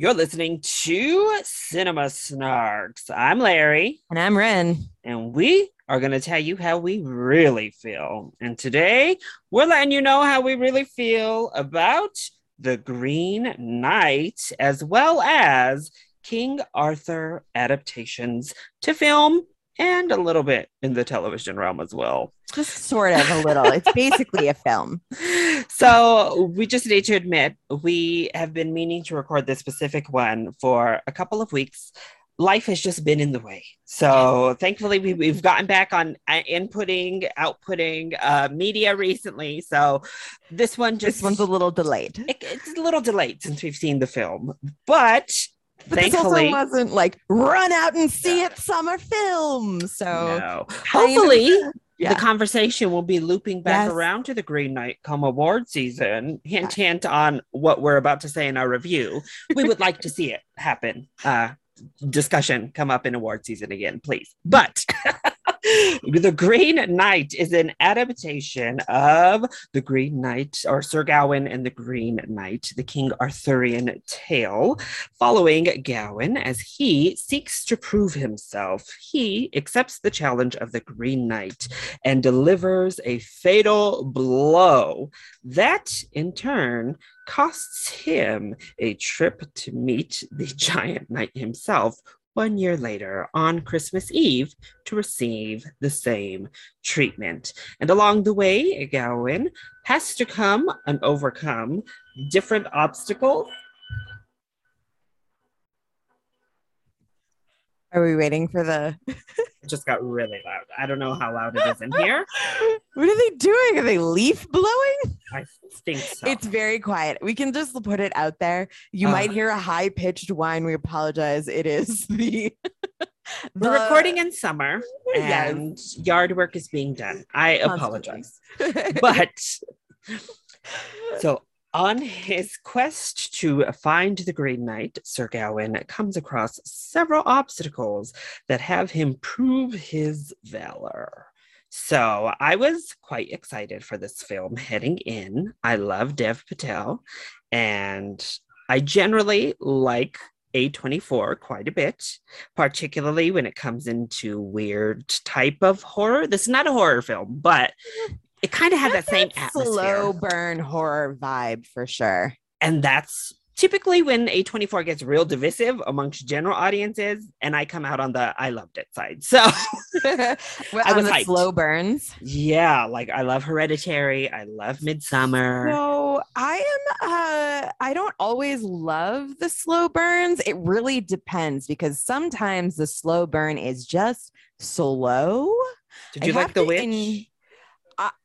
You're listening to Cinema Snarks. I'm Larry. And I'm Ren. And we are going to tell you how we really feel. And today, we're letting you know how we really feel about The Green Knight, as well as King Arthur adaptations to film and a little bit in the television realm as well. Just sort of a little. it's basically a film. So we just need to admit we have been meaning to record this specific one for a couple of weeks. Life has just been in the way. So thankfully we, we've gotten back on uh, inputting, outputting uh, media recently. So this one just this one's a little delayed. It, it's a little delayed since we've seen the film, but but Thankfully, this also wasn't like run out and see it summer film. So no. hopefully yeah. the conversation will be looping back yes. around to the Green Knight come award season. Hint, yeah. hint on what we're about to say in our review. We would like to see it happen. Uh, discussion come up in award season again, please. But the Green Knight is an adaptation of The Green Knight, or Sir Gawain and the Green Knight, the King Arthurian tale, following Gawain as he seeks to prove himself. He accepts the challenge of the Green Knight and delivers a fatal blow that, in turn, costs him a trip to meet the giant knight himself, one year later on Christmas Eve to receive the same treatment. And along the way, Gawain has to come and overcome different obstacles. Are we waiting for the just got really loud. I don't know how loud it is in here. what are they doing? Are they leaf blowing? I think so. It's very quiet. We can just put it out there. You uh, might hear a high pitched whine. We apologize. It is the. the... We're recording in summer and yes. yard work is being done. I apologize. but so on his quest to find the Green Knight, Sir Gawain comes across several obstacles that have him prove his valor. So I was quite excited for this film heading in. I love Dev Patel, and I generally like A24 quite a bit, particularly when it comes into weird type of horror. This is not a horror film, but it kind of had that same atmosphere. slow burn horror vibe for sure. And that's typically when A24 gets real divisive amongst general audiences, and I come out on the I loved it side. So I was the slow burns. Yeah, like I love Hereditary. I love Midsommar. So I am uh I don't always love the slow burns. It really depends because sometimes the slow burn is just slow. Did you I like the witch?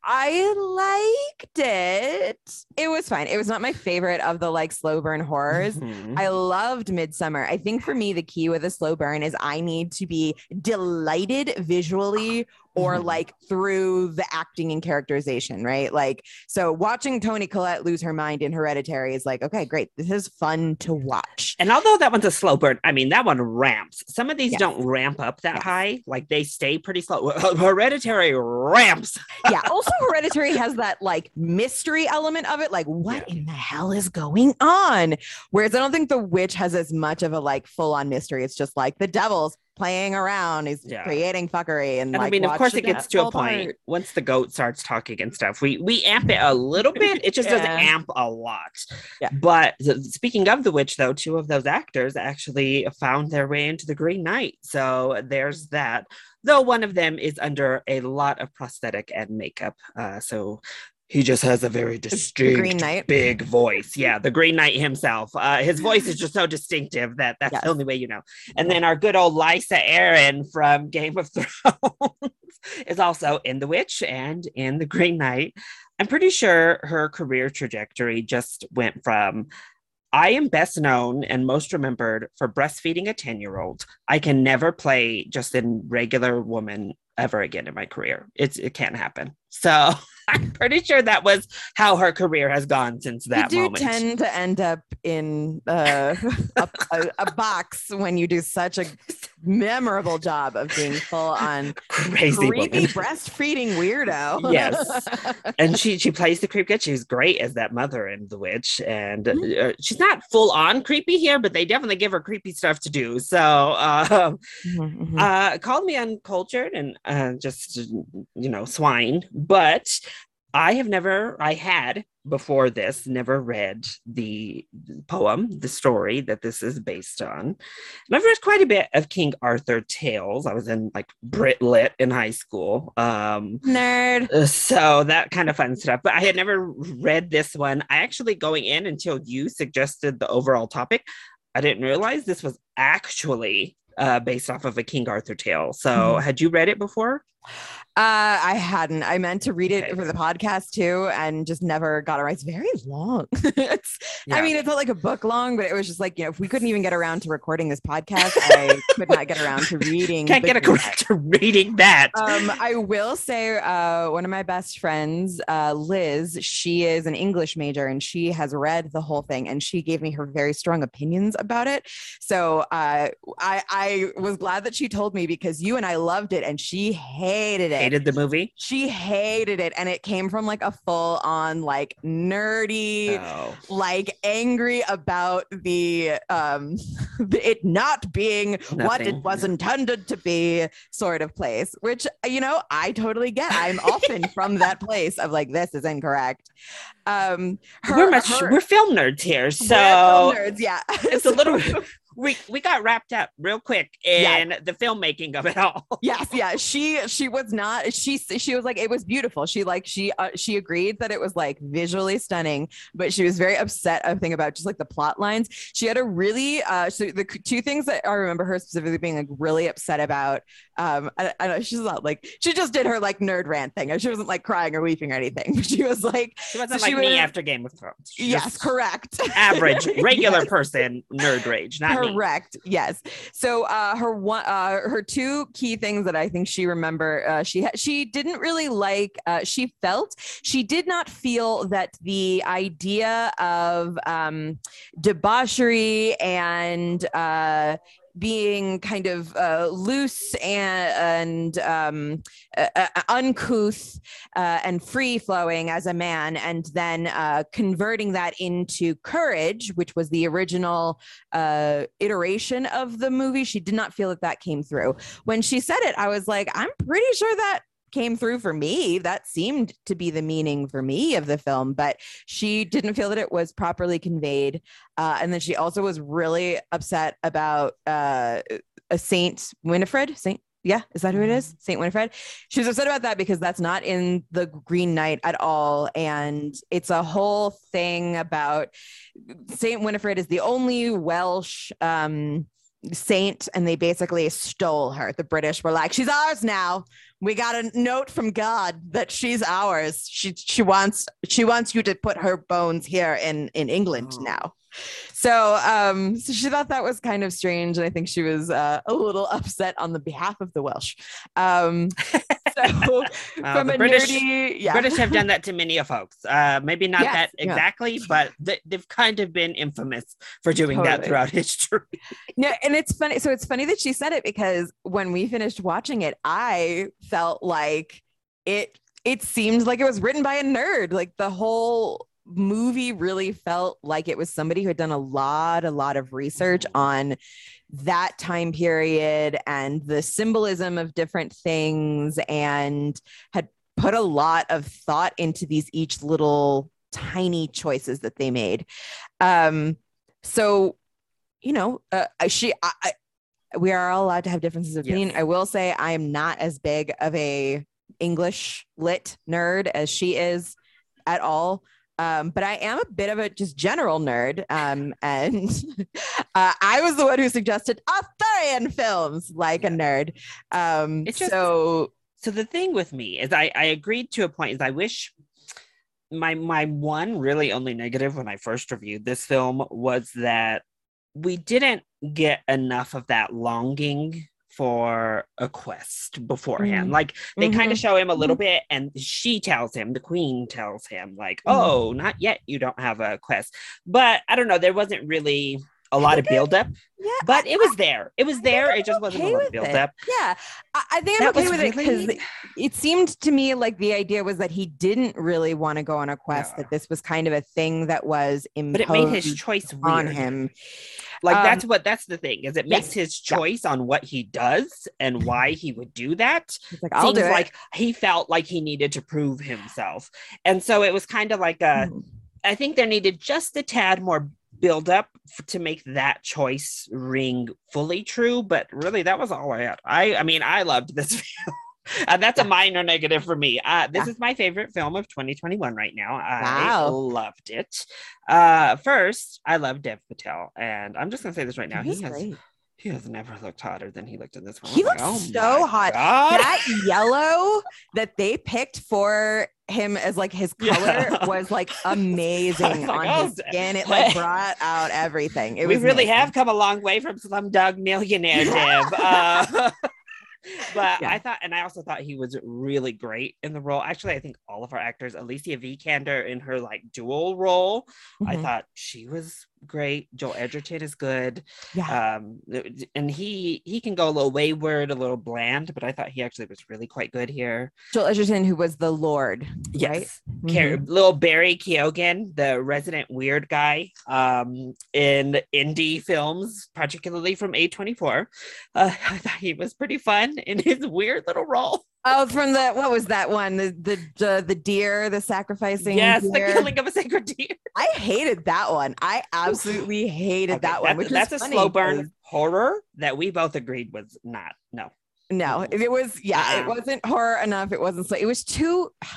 I, liked it. It was fine. It was not my favorite of the like slow burn horrors. Mm-hmm. I loved Midsommar. I think for me, the key with a slow burn is I need to be delighted visually or mm-hmm. like through the acting and characterization, right? Like, so watching Toni Collette lose her mind in Hereditary is like, okay, great. This is fun to watch. And although that one's a slow burn, I mean, that one ramps. Some of these yes. don't ramp up that yes. high, like they stay pretty slow. Hereditary ramps. yeah. Also, Hereditary has that like mystery element of it. Like, what yeah. in the hell is going on? Whereas I don't think The Witch has as much of a like full on mystery. It's just like the devil's playing around. He's yeah. creating fuckery, and, and like, I mean, of course, it gets to a point apart. once the goat starts talking and stuff. We we amp it a little bit. It just yeah. doesn't amp a lot. Yeah. But speaking of the witch, though, two of those actors actually found their way into the Green Knight. So there's that. Though one of them is under a lot of prosthetic and makeup. Uh, so he just has a very distinct big voice. Yeah, the Green Knight himself. Uh, his voice is just so distinctive that that's yes. the only way you know. And then our good old Lysa Arryn from Game of Thrones is also in The Witch and in The Green Knight. I'm pretty sure her career trajectory just went from I am best known and most remembered for breastfeeding a 10 year old. I can never play just a regular woman ever again in my career. It's it can't happen. So I'm pretty sure that was how her career has gone since that moment. you do moment. tend to end up in uh, a, a, a, box when you do such a memorable job of being full on crazy creepy breastfeeding weirdo. yes, and she she plays the creep kid. She's great as that mother in The Witch, and mm-hmm. uh, she's not full on creepy here, but they definitely give her creepy stuff to do. So, uh, mm-hmm. uh, called me uncultured and uh, just you know swine, but I have never, I had before this, never read the poem, the story that this is based on. And I've read quite a bit of King Arthur tales. I was in like Brit Lit in high school. Um, Nerd. So that kind of fun stuff. But I had never read this one. I actually, going in until you suggested the overall topic, I didn't realize this was actually uh, based off of a King Arthur tale. So, mm-hmm. had you read it before? Uh, I hadn't. I meant to read it okay. for the podcast too, and just never got around. It's very long. it's, yeah. I mean, it felt like a book long, but it was just like you know, if we couldn't even get around to recording this podcast, I could not get around to reading. Can't get around to reading that. Um, I will say, uh, one of my best friends, uh, Liz, she is an English major, and she has read the whole thing, and she gave me her very strong opinions about it. So uh, I, I was glad that she told me because you and I loved it, and she hated it hated the movie. She hated it, and it came from like a full on like nerdy, oh. like angry about the um it not being Nothing. what it was intended to be sort of place. Which you know I totally get. I'm often from that place of like this is incorrect. Um, her, we're much her, we're film nerds here, so nerds, yeah. It's a little we we got wrapped up real quick in yeah. the filmmaking of it all. yes, yeah. She she was not. She she was like it was beautiful. She like she uh, she agreed that it was like visually stunning, but she was very upset. I think about just like the plot lines. She had a really uh. So the two things that I remember her specifically being like really upset about. Um, I, I know she's not like she just did her like nerd rant thing. She wasn't like crying or weeping or anything. But she was like she wasn't so like she me was, after Game of Thrones. She yes, correct. Average regular yes. person nerd rage, not Correct. Yes. So uh, her one, uh, her two key things that I think she remember, uh, she ha- she didn't really like. Uh, she felt she did not feel that the idea of um, debauchery and uh, being kind of uh, loose and, and um, uh, uh, uncouth uh, and free flowing as a man, and then uh, converting that into courage, which was the original iteration of the movie. She did not feel that that came through. When she said it, I was like, I'm pretty sure that came through for me. That seemed to be the meaning for me of the film, but she didn't feel that it was properly conveyed. Uh, and then she also was really upset about uh, a Saint Winifred. Saint, yeah, is that who it is? Mm-hmm. Saint Winifred. She was upset about that because that's not in the Green Knight at all, and it's a whole thing about Saint Winifred is the only Welsh. Um, saint and they basically stole her the british were like she's ours now we got a note from God that she's ours. She she wants she wants you to put her bones here in in England oh. now. So, um, so she thought that was kind of strange, and I think she was uh, a little upset on the behalf of the Welsh. Um, so, from a British, nerdy, yeah. British have done that to many of folks. Uh, maybe not yes, that exactly, yeah. but th- they've kind of been infamous for doing totally. that throughout history. no, and it's funny. So it's funny that she said it because when we finished watching it, I felt like it. It seemed like it was written by a nerd. Like the whole movie really felt like it was somebody who had done a lot, a lot of research mm-hmm. on that time period and the symbolism of different things and had put a lot of thought into these each little tiny choices that they made. Um, so, you know, uh, she, I, I, we are all allowed to have differences of opinion. Yes. I will say I am not as big of a English lit nerd as she is at all. Um, but I am a bit of a just general nerd. Um, and uh, I was the one who suggested Arthurian films like a nerd. Um, just, so, so the thing with me is I, I agreed to a point is I wish my, my one really only negative when I first reviewed this film was that we didn't get enough of that longing for a quest beforehand. Mm-hmm. Like they mm-hmm. kind of show him a little mm-hmm. bit, and she tells him, the queen tells him, like, mm-hmm. oh, not yet, you don't have a quest. But I don't know, there wasn't really a lot of buildup. Yeah, but it was there. It was there. It just wasn't okay a lot of buildup. Yeah, I, I think I'm that okay with really... it because it seemed to me like the idea was that he didn't really want to go on a quest. Yeah. That this was kind of a thing that was imposed but it made his choice on him. Like um, that's what that's the thing is it makes his choice yeah. on what he does and why he would do that. Like, I'll do it. like he felt like he needed to prove himself, and so it was kind of like a. Mm. I think there needed just a tad more build up to make that choice ring fully true but really that was all i had i i mean i loved this film and that's a minor negative for me uh, this yeah. is my favorite film of 2021 right now i loved it uh, first i love dev patel and i'm just gonna say this right now he, he has great. He has never looked hotter than he looked in this one. He looks like, oh so hot. God. That yellow that they picked for him as like his color yeah. was like amazing like, on oh, his skin. It like brought out everything. It we really amazing. have come a long way from Slumdog Millionaire, Dev. Uh, but yeah. I thought, and I also thought he was really great in the role. Actually, I think all of our actors, Alicia Vikander in her like dual role, mm-hmm. I thought she was great. Joel Edgerton is good. Yeah. Um, and he he can go a little wayward, a little bland, but I thought he actually was really quite good here. Joel Edgerton, who was the Lord, yes. right? Mm-hmm. Little Barry Keoghan, the resident weird guy, um, in indie films, particularly from A24. Uh, I thought he was pretty fun in his weird little role. Oh, from the what was that one? The the the, the deer, the sacrificing. Yes, deer. the killing of a sacred deer. I hated that one. I absolutely hated okay, that one. Which that's a slow burn horror that we both agreed was not. No. No, it was yeah, it uh-uh. wasn't horror enough. It wasn't so. It was too.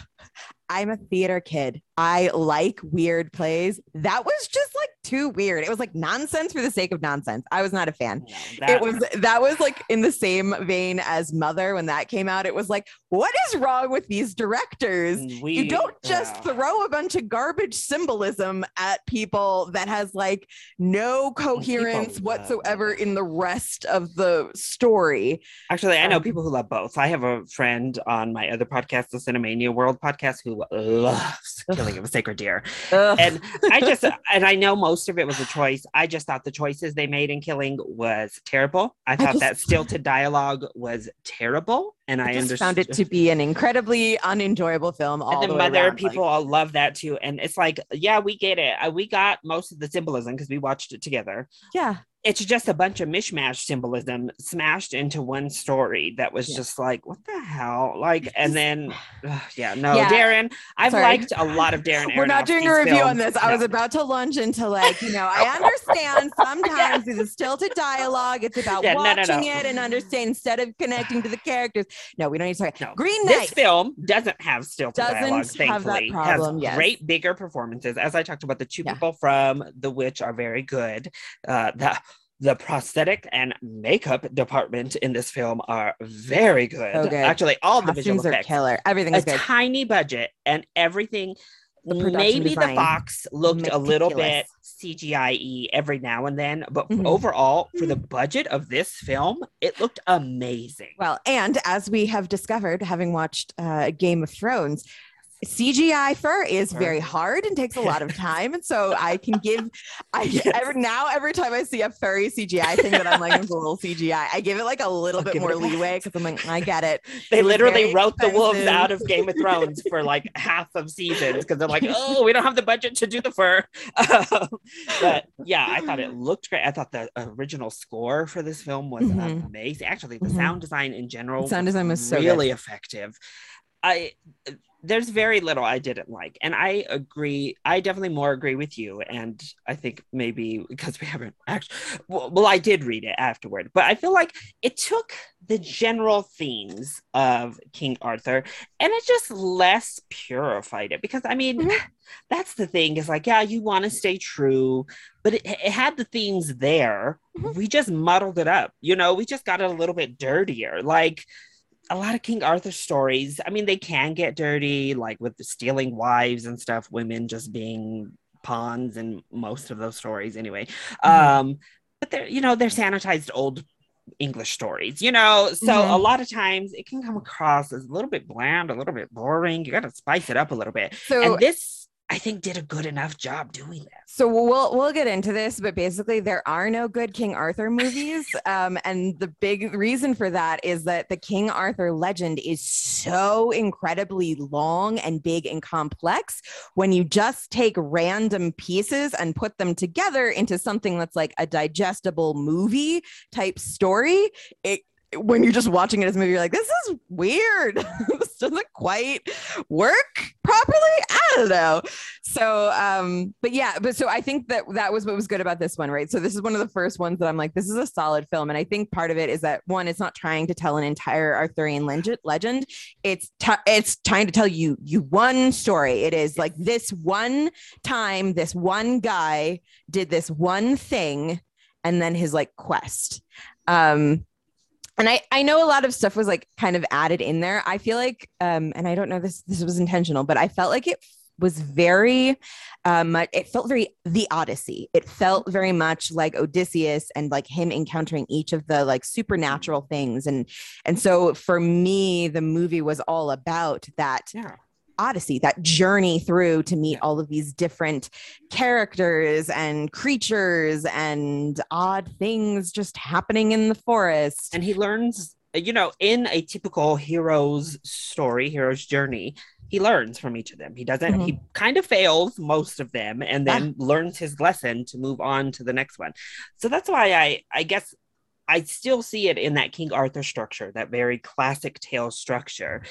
I'm a theater kid. I like weird plays. That was just like too weird. It was like nonsense for the sake of nonsense. I was not a fan. That... It was that was like in the same vein as Mother when that came out. It was like, what is wrong with these directors? We, you don't just yeah. throw a bunch of garbage symbolism at people that has like no coherence people, whatsoever in the rest of the story. Actually, I know um, people who love both. I have a friend on my other podcast, the Cinemania World podcast, who loves killing of a sacred deer. Ugh. And I just, and I know most of it was a choice. I just thought the choices they made in killing was terrible. I thought I just, that stilted dialogue was terrible. And I, I understood. found it to be an incredibly unenjoyable film. All and the, the mother around, people like... all love that too. And it's like, yeah, we get it. Uh, we got most of the symbolism because we watched it together. Yeah it's just a bunch of mishmash symbolism smashed into one story that was yeah. just like what the hell like and then uh, yeah no yeah. darren i've Sorry. liked a lot of darren we're not doing a review films. on this i was about to lunge into like you know i understand sometimes yeah. it's stilted dialogue it's about yeah, watching no, no, it and understand instead of connecting to the characters no we don't need to talk no. green knight this film doesn't have stilted doesn't dialogue thankfully have that problem, has yes. great bigger performances as i talked about the two people from the witch are very good uh that the prosthetic and makeup department in this film are very good. So good. Actually, all the visual effects are killer. Everything is a good. tiny budget and everything. The maybe design, the fox looked meticulous. a little bit CGI every now and then, but mm-hmm. overall, for the budget of this film, it looked amazing. Well, and as we have discovered, having watched uh, Game of Thrones, CGI fur is very hard and takes a lot of time. And so I can give I yes. every now every time I see a furry CGI thing that I'm like it's a little CGI, I give it like a little I'll bit more leeway because I'm like, I get it. They literally wrote expensive. the wolves out of Game of Thrones for like half of seasons because they're like, oh, we don't have the budget to do the fur. but yeah, I thought it looked great. I thought the original score for this film was mm-hmm. amazing. Actually, the mm-hmm. sound design in general, the sound design was so really good. effective. I there's very little I didn't like. And I agree. I definitely more agree with you. And I think maybe because we haven't actually, well, well, I did read it afterward, but I feel like it took the general themes of King Arthur and it just less purified it. Because I mean, mm-hmm. that's the thing is like, yeah, you want to stay true, but it, it had the themes there. Mm-hmm. We just muddled it up. You know, we just got it a little bit dirtier. Like, a lot of King Arthur stories, I mean, they can get dirty, like with the stealing wives and stuff, women just being pawns in most of those stories anyway. Mm-hmm. Um, but they're, you know, they're sanitized old English stories, you know? So mm-hmm. a lot of times it can come across as a little bit bland, a little bit boring. You got to spice it up a little bit. So and this I think did a good enough job doing that. So we'll we'll get into this, but basically there are no good King Arthur movies, um, and the big reason for that is that the King Arthur legend is so incredibly long and big and complex. When you just take random pieces and put them together into something that's like a digestible movie type story, it when you're just watching it as a movie, you're like, this is weird. this doesn't quite work properly. I don't know. So, um, but yeah, but so I think that that was what was good about this one, right? So this is one of the first ones that I'm like, this is a solid film, and I think part of it is that one, it's not trying to tell an entire Arthurian legend. It's t- it's trying to tell you you one story. It is like this one time, this one guy did this one thing, and then his like quest. Um, and I, I know a lot of stuff was like kind of added in there. I feel like, um, and I don't know this this was intentional, but I felt like it was very um it felt very the odyssey. It felt very much like odysseus and like him encountering each of the like supernatural things. And and so for me the movie was all about that yeah odyssey that journey through to meet all of these different characters and creatures and odd things just happening in the forest. And he learns you know in a typical hero's story hero's journey he learns from each of them. He doesn't mm-hmm. he kind of fails most of them and then yeah. learns his lesson to move on to the next one. So that's why i i guess I still see it in that King Arthur structure, that very classic tale structure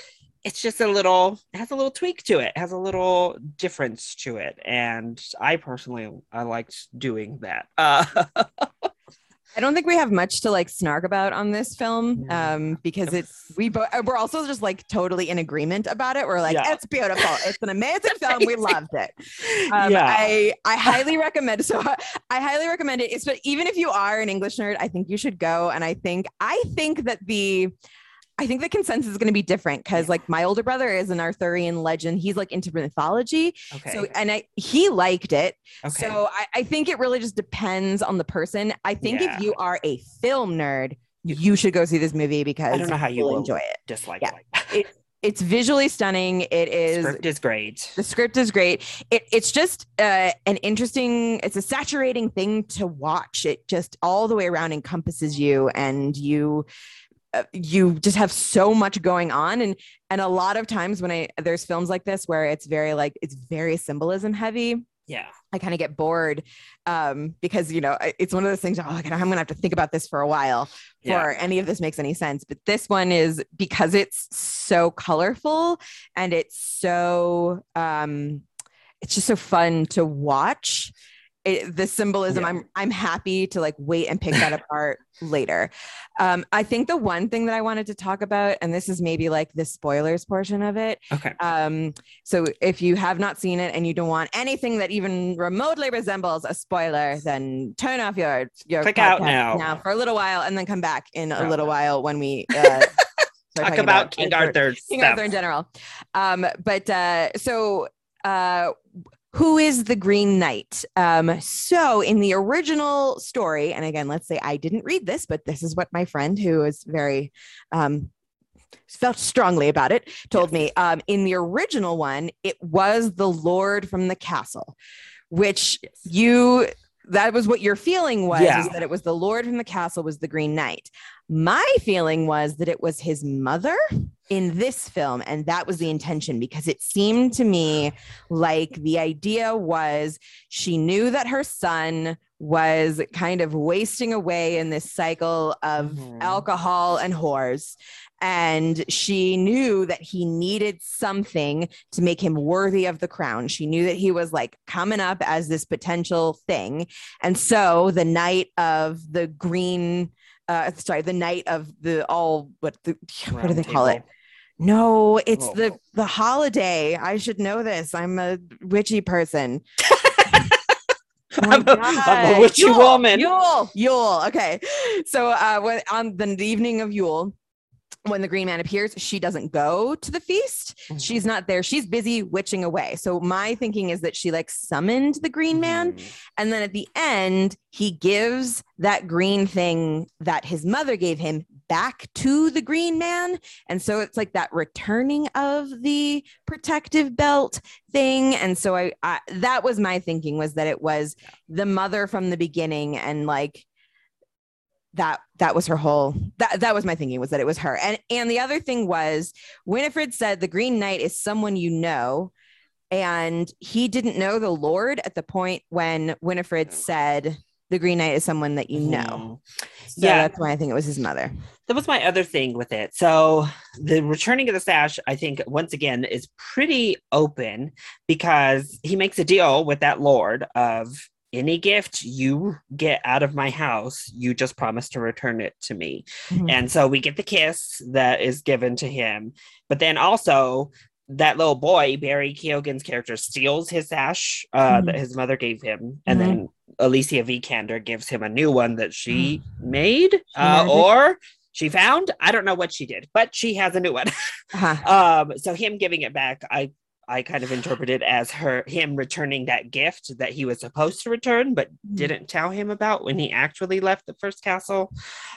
it's just a little it has a little tweak to it, it has a little difference to it and i personally i liked doing that uh I don't think we have much to like snark about on this film um, because it's we both we're also just like totally in agreement about it. We're like, yeah. it's beautiful. It's an amazing film. We loved it. Um, yeah. I I highly recommend. So I highly recommend it. It's but even if you are an English nerd, I think you should go. And I think I think that the I think the consensus is going to be different because, yeah. like, my older brother is an Arthurian legend. He's like into mythology. Okay. So, and I he liked it. Okay. So, I, I think it really just depends on the person. I think yeah. if you are a film nerd, you should go see this movie because I don't know how you will enjoy it. Dislike yeah. it. it's visually stunning. It is. Script is great. The script is great. It, it's just uh, an interesting. It's a saturating thing to watch. It just all the way around encompasses you, and you you just have so much going on. And and a lot of times when i there's films like this where it's very like it's very symbolism heavy. Yeah. I kind of get bored um because you know it's one of those things oh i'm gonna have to think about this for a while before yeah. any of this makes any sense. But this one is because it's so colorful and it's so um it's just so fun to watch it, the symbolism yeah. i'm i'm happy to like wait and pick that apart later. Um i think the one thing that i wanted to talk about and this is maybe like the spoilers portion of it okay. um so if you have not seen it and you don't want anything that even remotely resembles a spoiler then turn off your your click out now. now for a little while and then come back in a little while when we uh talk about, about king arthur king arthur in general. Um but uh so uh who is the Green Knight? Um, so, in the original story, and again, let's say I didn't read this, but this is what my friend, who is very um, felt strongly about it, told yes. me. Um, in the original one, it was the Lord from the castle, which yes. you that was what your feeling was yeah. is that it was the lord from the castle was the green knight my feeling was that it was his mother in this film and that was the intention because it seemed to me like the idea was she knew that her son was kind of wasting away in this cycle of mm-hmm. alcohol and whores and she knew that he needed something to make him worthy of the crown. She knew that he was like coming up as this potential thing. And so the night of the green, uh, sorry, the night of the all, what the, what do they call it? No, it's Whoa. the the holiday. I should know this. I'm a witchy person. Oh I'm, a, I'm, a, witchy Yule, woman. Yule, Yule. Okay. So uh, on the evening of Yule, when the green man appears, she doesn't go to the feast. Mm-hmm. She's not there. She's busy witching away. So my thinking is that she like summoned the green man. Mm-hmm. And then at the end, he gives that green thing that his mother gave him back to the green man. And so it's like that returning of the protective belt thing. And so I, I that was my thinking was that it was the mother from the beginning and like that that was her whole that that was my thinking was that it was her. And and the other thing was winifred said the green knight is someone you know. And he didn't know the lord at the point when winifred said the green knight is someone that you know. Mm. so yeah. that's why i think it was his mother. That was my other thing with it. So the returning of the sash i think once again is pretty open because he makes a deal with that lord of any gift you get out of my house, you just promise to return it to me. Mm-hmm. And so we get the kiss that is given to him. But then also, that little boy, Barry Keoghan's character, steals his sash uh, mm-hmm. that his mother gave him. And mm-hmm. then Alicia Vikander gives him a new one that she mm-hmm. made uh, or she found. I don't know what she did, but she has a new one. uh-huh. um, so him giving it back, I I kind of interpreted as her him returning that gift that he was supposed to return, but mm-hmm. didn't tell him about when he actually left the first castle.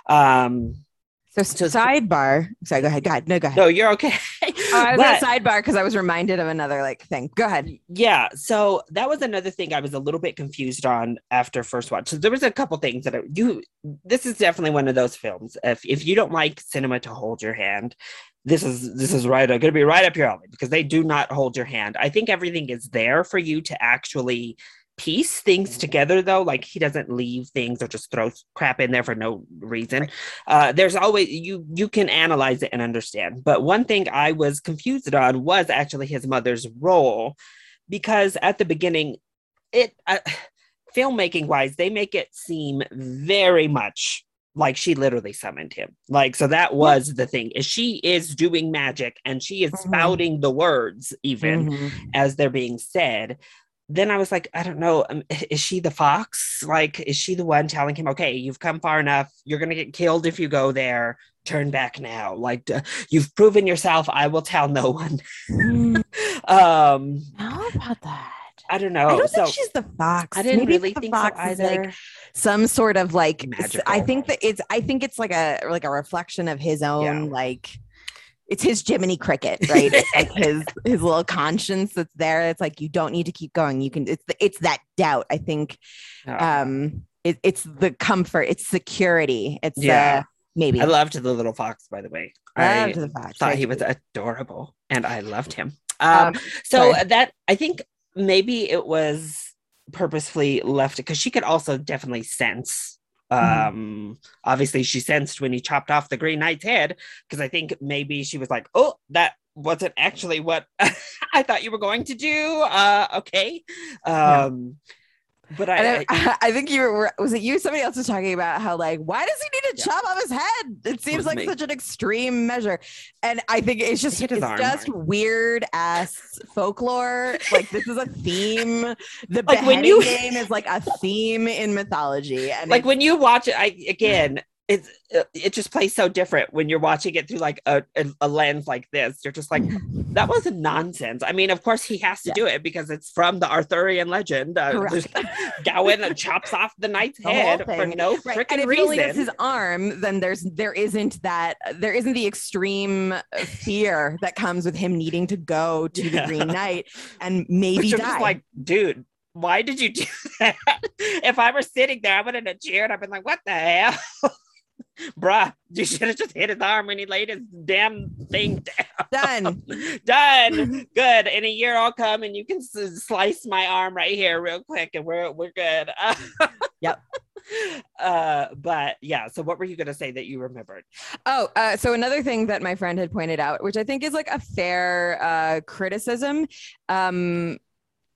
Um, so, so sidebar. Sorry, go ahead. Go ahead. No, go ahead. No, you're okay. I was but, sidebar because I was reminded of another like thing. Go ahead. Yeah. So that was another thing I was a little bit confused on after first watch. So there was a couple things that I, you. This is definitely one of those films. If if you don't like cinema to hold your hand, this is this is right going to be right up your alley because they do not hold your hand. I think everything is there for you to actually piece things together though like he doesn't leave things or just throw crap in there for no reason. Uh, there's always you you can analyze it and understand. But one thing i was confused on was actually his mother's role because at the beginning it uh, filmmaking wise they make it seem very much like she literally summoned him. Like so that was the thing is she is doing magic and she is mm-hmm. spouting the words even mm-hmm. as they're being said then i was like i don't know um, is she the fox like is she the one telling him okay you've come far enough you're gonna get killed if you go there turn back now like uh, you've proven yourself i will tell no one mm. um how about that I don't know. I don't so, think she's the fox. I didn't Maybe really think fox so either. Like some sort of like. Magical. I think that it's. I think it's like a like a reflection of his own yeah. like. It's his Jiminy Cricket, right? it's like his his little conscience that's there. It's like you don't need to keep going. You can. It's the, it's that doubt. I think. Oh. Um. It, it's the comfort. It's security. It's yeah. Uh, maybe. I loved the little fox, by the way. I loved the fox. Thought he was adorable, and I loved him. Um, um, so sorry. that I think maybe it was purposefully left because she could also definitely sense. Um mm-hmm. obviously she sensed when he chopped off the green knight's head because i think maybe she was like oh that wasn't actually what i thought you were going to do. Uh okay. Um yeah but I, I, I, think you were was it you somebody else was talking about how like why does he need to yeah. chop off his head? It seems like me. such an extreme measure. And i think it's just it's arm, just weird ass folklore. Like this is a theme. The like beheading you, game is like a theme in mythology. And like when you watch it i again it's uh, it just plays so different when you're watching it through like a, a, a lens like this you're just like that wasn't nonsense i mean of course he has to yeah. do it because it's from the arthurian legend uh, gawain chops off the knight's the head for no right. freaking and if reason he only his arm then there's there isn't that there isn't the extreme fear that comes with him needing to go to yeah. the green knight and maybe die. like dude why did you do that? if I were sitting there, I would have cheered. I've been like, what the hell? Bruh, you should have just hit his arm when he laid his damn thing down. Done. Done. Good. In a year, I'll come and you can s- slice my arm right here real quick and we're, we're good. yep. Uh, but yeah, so what were you going to say that you remembered? Oh, uh, so another thing that my friend had pointed out, which I think is like a fair uh, criticism. Um,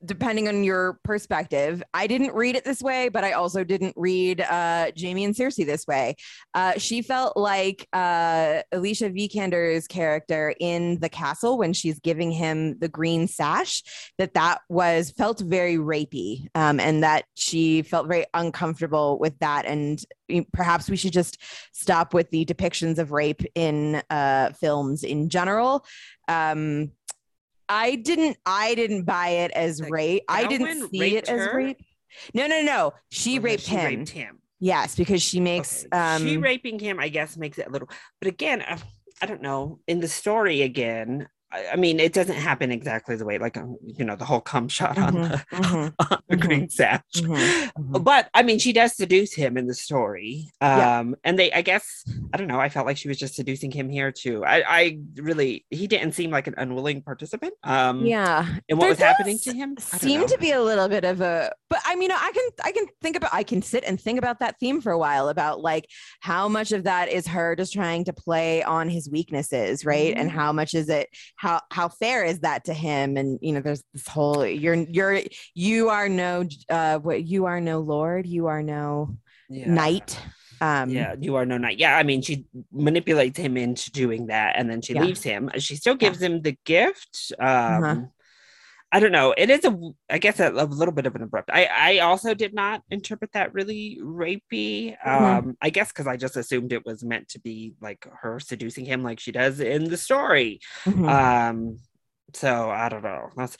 depending on your perspective. I didn't read it this way, but I also didn't read uh, Jaime and Cersei this way. Uh, she felt like uh, Alicia Vikander's character in the castle when she's giving him the green sash, that that was felt very rapey, um, and that she felt very uncomfortable with that. And perhaps we should just stop with the depictions of rape in uh, films in general. Um, I didn't I didn't buy it as like, rape. I didn't see it her? as rape. No, no, no. She, raped, she him. raped him. Yes, because she makes okay. um she raping him, I guess, makes it a little. But again, I, I don't know. In the story, again, I mean, it doesn't happen exactly the way, like, um, you know, the whole cum shot mm-hmm, on the, mm-hmm, on the mm-hmm, green sash. Mm-hmm, mm-hmm. But I mean, she does seduce him in the story. Um, yeah. And they, I guess, I don't know, I felt like she was just seducing him here too. I, I really, he didn't seem like an unwilling participant. Um, yeah. And what there was happening to him seemed to be a little bit of a, but I mean, I can, I can think about, I can sit and think about that theme for a while about like how much of that is her just trying to play on his weaknesses, right? And mm-hmm. how much is it, how how fair is that to him and you know there's this whole you're you're you are no uh what you are no lord you are no yeah. knight um yeah you are no knight yeah i mean she manipulates him into doing that and then she yeah. leaves him she still gives yeah. him the gift uh-huh. um uh-huh. I don't know. It is a, I guess, a, a, little bit of an abrupt. I, I also did not interpret that really rapey. Mm-hmm. Um, I guess because I just assumed it was meant to be like her seducing him, like she does in the story. Mm-hmm. Um, so I don't know. That's,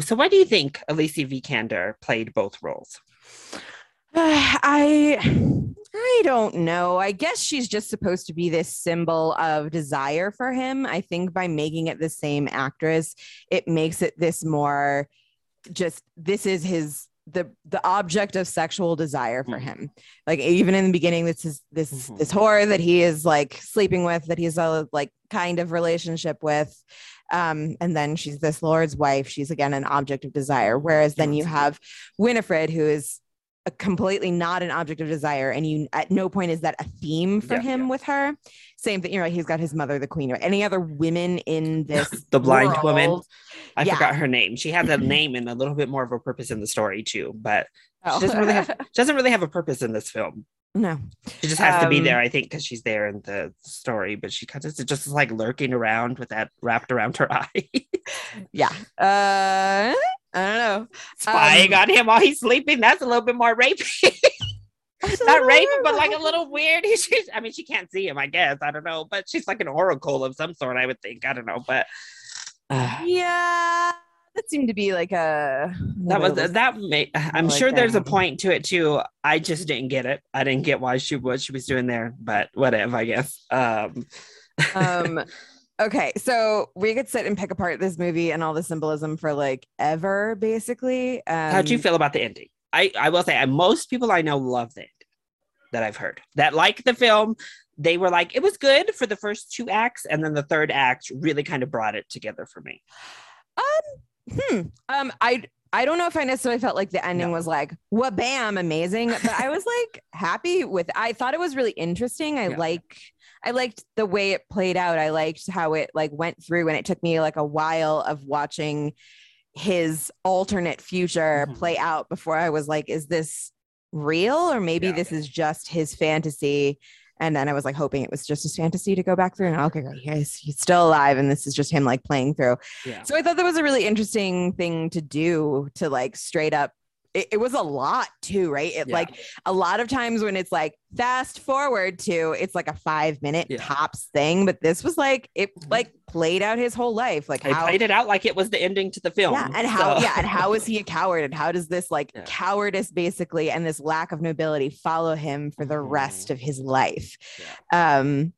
so why do you think Alicia Vikander played both roles? I I don't know. I guess she's just supposed to be this symbol of desire for him. I think by making it the same actress, it makes it this more just this is his the the object of sexual desire for mm-hmm. him. Like even in the beginning, this is this mm-hmm. this whore that he is like sleeping with, that he's a like kind of relationship with. Um, and then she's this lord's wife. She's again an object of desire. Whereas then you have Winifred, who is completely not an object of desire and you at no point is that a theme for yeah, him yeah. with her same thing you know he's got his mother the queen any other women in this the blind world, woman i yeah. forgot her name she had a name and a little bit more of a purpose in the story too but oh. she doesn't really oh. have she doesn't really have a purpose in this film no she just has um, to be there um, i think because she's there in the story but she kind of just like lurking around with that wrapped around her eye yeah uh I don't know. Spying um, on him while he's sleeping. That's a little bit more rapey. Not rapey, but like a little weird. She's, I mean, she can't see him, I guess. I don't know. But she's like an oracle of some sort, I would think. I don't know. But uh, yeah. That seemed to be like a that was that may I'm like sure that. there's a point to it too. I just didn't get it. I didn't get why she what she was doing there, but whatever, I guess. Um um Okay, so we could sit and pick apart this movie and all the symbolism for like ever, basically. Um, How do you feel about the ending? I, I will say, I, most people I know love the ending that I've heard that like the film. They were like, it was good for the first two acts, and then the third act really kind of brought it together for me. Um, hmm. Um, I I don't know if I necessarily felt like the ending no. was like, what bam, amazing. But I was like happy with I thought it was really interesting. I yeah. like I liked the way it played out. I liked how it like went through and it took me like a while of watching his alternate future mm-hmm. play out before I was like, is this real or maybe yeah, this is just his fantasy? And then I was like hoping it was just his fantasy to go back through. And okay, great. He's, he's still alive. And this is just him like playing through. Yeah. So I thought that was a really interesting thing to do to like straight up it, it was a lot too, right? It yeah. like a lot of times when it's like fast forward to it's like a five minute yeah. tops thing, but this was like it mm-hmm. like played out his whole life. Like played it out like it was the ending to the film. Yeah, and how so. yeah, and how is he a coward? And how does this like yeah. cowardice basically and this lack of nobility follow him for the rest mm. of his life? Um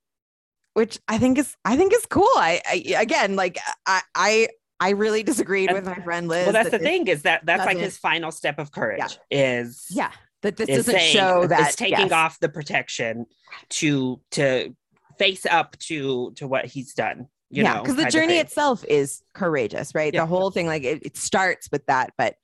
which I think is I think is cool. I, I again like I I I really disagreed with my friend Liz. Well, that's that the thing is that that's like his final step of courage yeah. is yeah that this doesn't saying, show that taking yes. off the protection to to face up to to what he's done. yeah, because the journey itself is courageous, right? Yeah. The whole thing, like it, it starts with that, but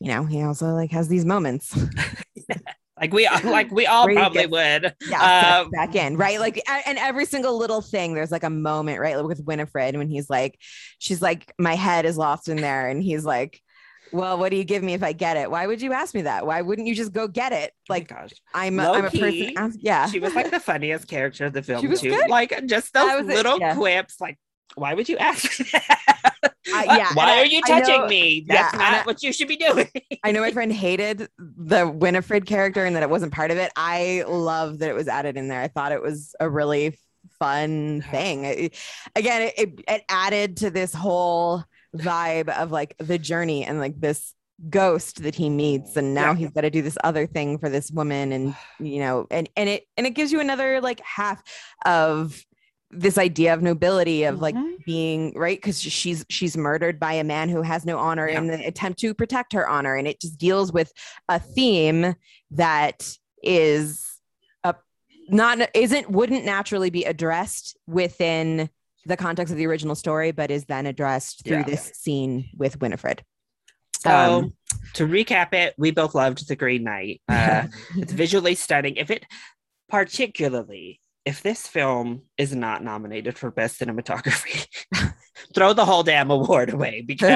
you know, he also like has these moments. Like we like we all probably would. Yeah, um, back in, right? Like and every single little thing, there's like a moment, right? Like with Winifred when he's like, she's like, my head is lost in there, and he's like, well, what do you give me if I get it? Why would you ask me that? Why wouldn't you just go get it? Oh Like, gosh. I'm, a, I'm a person. Yeah. She was like the funniest character of the film was too. good. Like just those little yeah. quips. Like, why would you ask? that? Uh, yeah, Why I- are you touching know- me? That's and not I- what you should be doing. I know my friend hated the Winifred character and that it wasn't part of it. I love that it was added in there. I thought it was a really fun thing. It- again, it, it, it added to this whole vibe of like the journey and like this ghost that he meets and now Yeah. he's got to do this other thing for this woman and you know and and it and it gives you another like half of this idea of nobility of like Mhm. being right because she's she's murdered by a man who has no honor Yeah. in the attempt to protect her honor and it just deals with a theme that is a not isn't wouldn't naturally be addressed within the context of the original story but is then addressed through Yeah. this scene with winifred So Um, to recap it, we both loved The Green Knight. Uh, it's visually stunning. If it, particularly, if this film is not nominated for best cinematography, throw the whole damn award away because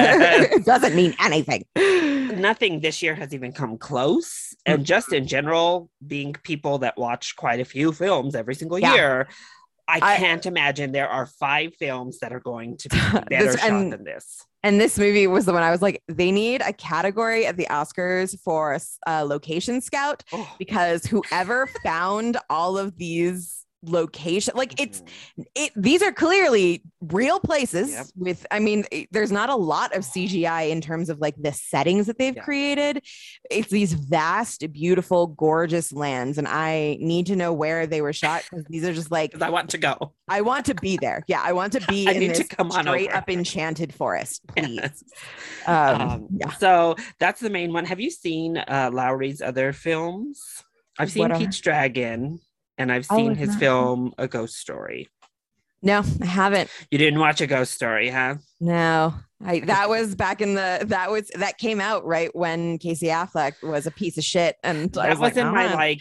it doesn't mean anything nothing this year has even come close. And mm. just in general, being people that watch quite a few films every single Yeah. year, I I- can't imagine there are five films that are going to be This- better shot and- than this. And this movie was the one I was like, they need a category at the Oscars for a location scout Oh. because whoever found all of these location like it's Mhm. it these are clearly real places Yep. with i mean there's not a lot of cgi in terms of like the settings that they've Yeah. created it's these vast beautiful gorgeous lands and i need to know where they were shot because these are just like I want to go. i want to be there yeah i want to be I in need to come on straight over. up enchanted forest please Yes. um, Um, yeah So that's the main one. Have you seen uh, Lowery's other films? I've seen What are- Dragon, and I've Oh, seen I've his not. film A Ghost Story. no i haven't You didn't watch A Ghost Story, huh? No, I that was back in the that was that came out right when Casey Affleck was a piece of shit, and I That wasn't like, my wanna like.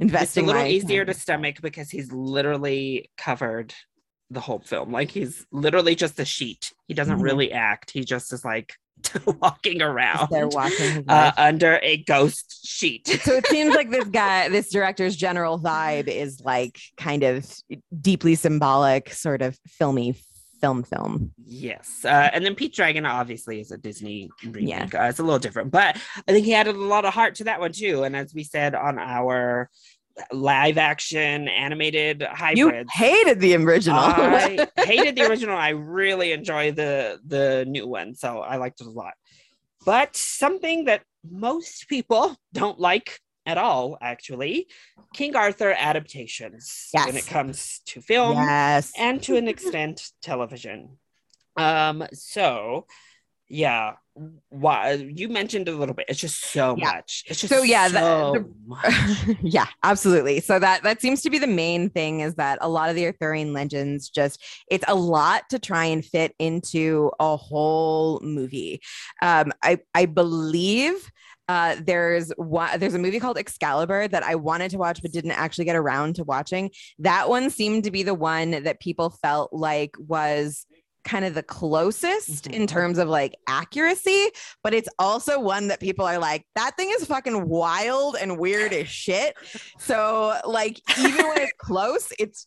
It's a little easier to stomach because he's literally covered the whole film. Like he's literally just a sheet. He doesn't Mhm. really act. He just is like walking around They're his uh, under a ghost sheet. So it seems like this guy, this director's general vibe is like kind of deeply symbolic, sort of filmy film film. Yes. Uh, and then Pete Dragon obviously is a Disney remake. Yeah. Uh, it's a little different, but I think he added a lot of heart to that one too. And as we said on our live action animated hybrids. You hated the original. I hated the original. I really enjoy the the new one, so I liked it a lot. But something that most people don't like at all, actually, King Arthur adaptations when it comes to film yes. and to an extent television um so yeah why you mentioned a little bit it's just so Yeah. much it's just So, yeah, the- so the- much. yeah, absolutely. So that that seems to be the main thing is that a lot of the Arthurian legends just it's a lot to try and fit into a whole movie. Um, I I believe uh, there's one there's a movie called Excalibur that I wanted to watch but didn't actually get around to watching. That one seemed to be the one that people felt like was kind of the closest in Mhm. terms of like accuracy but it's also one that people are like, that thing is fucking wild and weird as shit. So, like, even when it's close, it's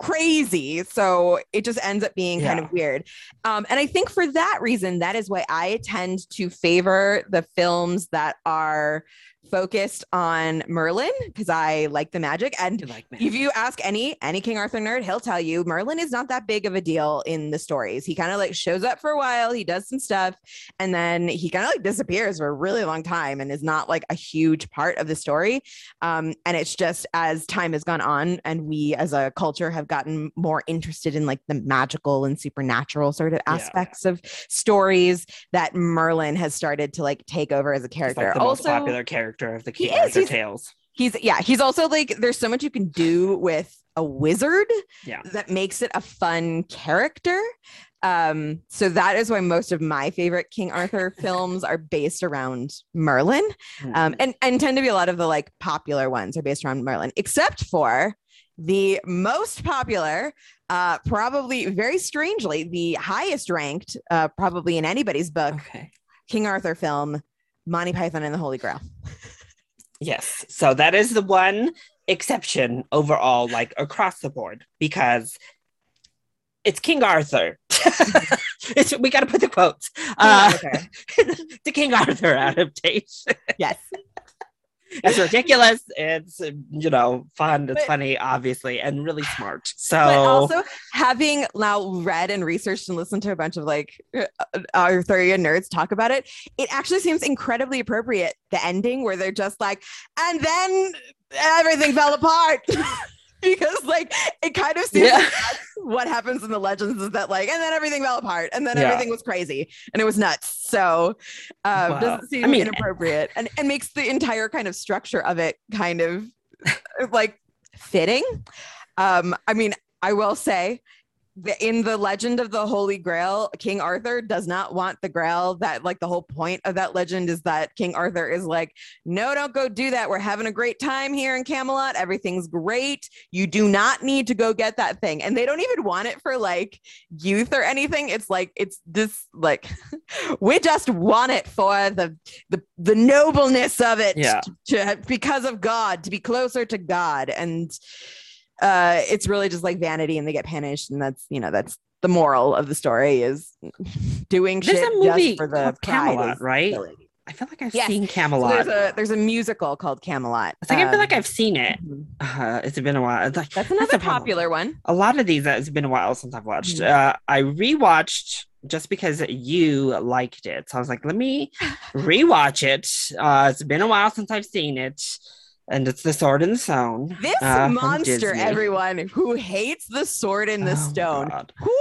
crazy. So it just ends up being kind of weird. Um, and I think for that reason, that is why I tend to favor the films that are focused on Merlin because I like the magic. And like if you ask any any King Arthur nerd, he'll tell you Merlin is not that big of a deal in the stories. He kind of like shows up for a while, he does some stuff, and then he kind of like disappears for a really long time and is not like a huge part of the story. Um, and it's just as time has gone on, and we as a culture have gotten more interested in like the magical and supernatural sort of Yeah. aspects of stories that Merlin has started to like take over as a character. like the also, most popular character of the He King is, Arthur tales He's yeah, he's also like there's so much you can do with a wizard Yeah. that makes it a fun character. Um, so that is why most of my favorite King Arthur films are based around Merlin. Um, and, and tend to be a lot of the like popular ones are based around Merlin, except for the most popular, uh, probably very strangely, the highest ranked, uh, probably in anybody's book, okay King Arthur film, Monty Python and the Holy Grail. Yes. So that is the one exception overall, like across the board, because it's King Arthur. we got to put the quotes. Uh, the King Arthur adaptation. Yes. It's ridiculous. It's you know fun. It's but, funny, obviously, and really smart. So, but also having now read and researched and listened to a bunch of like uh, Arthurian nerds talk about it, it actually seems incredibly appropriate. The ending where they're just like, and then everything fell apart. because like it kind of seems yeah. What happens in the legends is that like and then everything fell apart and then yeah. everything was crazy and it was nuts so um wow. doesn't seem I mean, inappropriate and, and makes the entire kind of structure of it kind of like fitting um i mean i will say in the legend of the holy grail king arthur does not want the grail that like the whole point of that legend is that king arthur is like no don't go do that. We're having a great time here in camelot. Everything's great. You do not need to go get that thing. And they don't even want it for like youth or anything. It's like it's this like we just want it for the the, the nobleness of it yeah. to, because of god to be closer to god. And uh, it's really just like vanity and they get punished. And that's, you know, that's the moral of the story is doing There's shit a movie just for the Camelot, right? I feel like I've yes. seen Camelot. So there's a there's a musical called Camelot. It's like um, I feel like um, I've seen it. Mm-hmm. Uh, it's been a while. It's like, that's another that's popular one. A lot of these. It's been a while since I've watched. Mm-hmm. Uh, I rewatched just because you liked it, so I was like, let me rewatch it. Uh, it's been a while since I've seen it and it's the sword and the stone. This uh, monster, everyone who hates the sword in the oh, stone. Who